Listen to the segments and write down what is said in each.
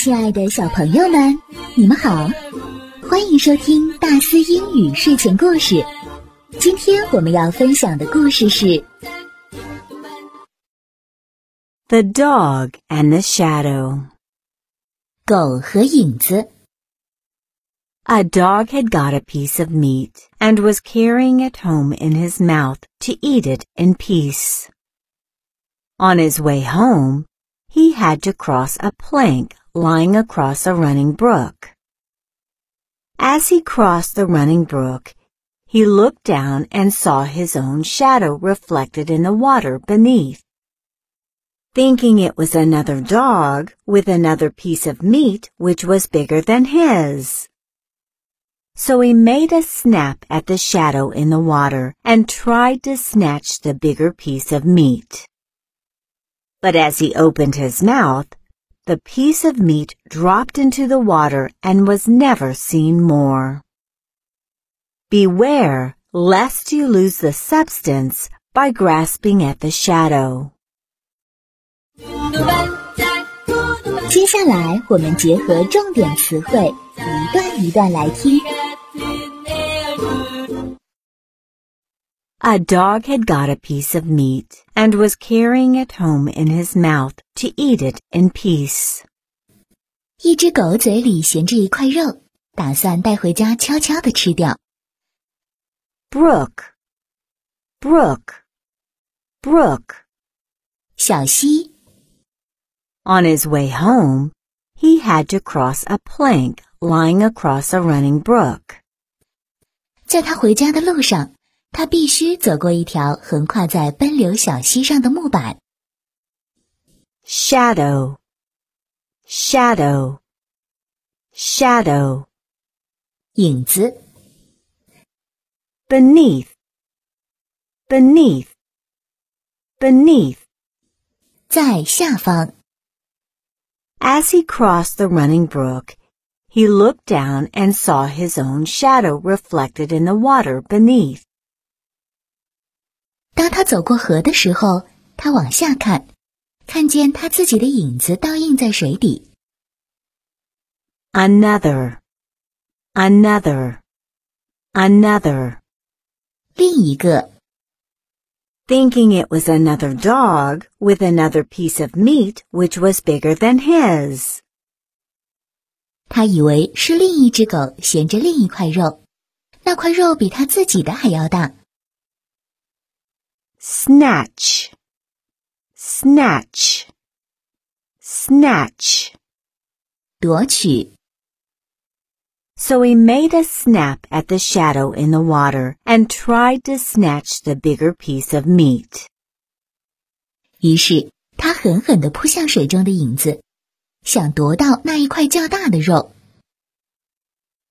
亲爱的小朋友们，你们好，欢迎收听大思英语睡前故事。今天我们要分享的故事是《The Dog and the Shadow》。狗和影子。A dog had got a piece of meat and was carrying it home in his mouth to eat it in peace. On his way home, he had to cross a plank lying across a running brook. As he crossed the running brook, he looked down and saw his own shadow reflected in the water beneath. Thinking it was another dog with another piece of meat which was bigger than his. So he made a snap at the shadow in the water and tried to snatch the bigger piece of meat. But as he opened his mouth, the piece of meat dropped into the water and was never seen more. Beware lest you lose the substance by grasping at the shadow. 接下来，我们结合重点词汇，一段一段来听。 A dog had got a piece of meat and was carrying it home in his mouth to eat it in peace. 一只狗嘴里衔着一块肉，打算带回家悄悄地吃掉。Brook, brook, brook. 小溪。On his way home, he had to cross a plank lying across a running brook. 在他回家的路上。 他必须走过一条横跨在奔流小溪上的木板。Shadow, shadow, shadow. 影子。Beneath, beneath, beneath. 在下方。As he crossed the running brook, he looked down and saw his own shadow reflected in the water beneath. 当他走过河的时候，他往下看，看见他自己的影子倒映在水底。Another, another, another，另一个。Thinking it was another dog with another piece of meat which was bigger than his，他以为是另一只狗衔着另一块肉，那块肉比他自己的还要大。snatch, snatch, snatch. 夺取. So he made a snap at the shadow in the water and tried to snatch the bigger piece of meat. 于是他狠狠地扑向水中的影子，想夺到那一块较大的肉。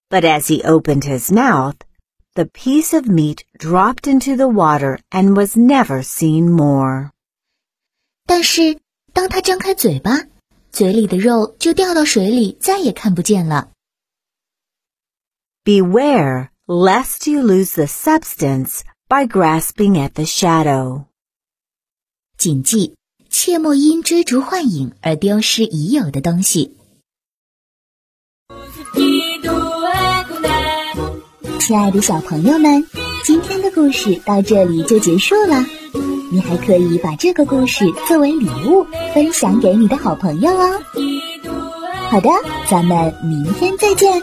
But as he opened his mouth, the piece of meat dropped into the water and was never seen more. 但是，当他张开嘴巴，嘴里的肉就掉到水里，再也看不见了。Beware lest you lose the substance by grasping at the shadow. 谨记，切莫因追逐幻影而丢失已有的东西。 亲爱的小朋友们，今天的故事到这里就结束了。你还可以把这个故事作为礼物分享给你的好朋友哦。好的，咱们明天再见。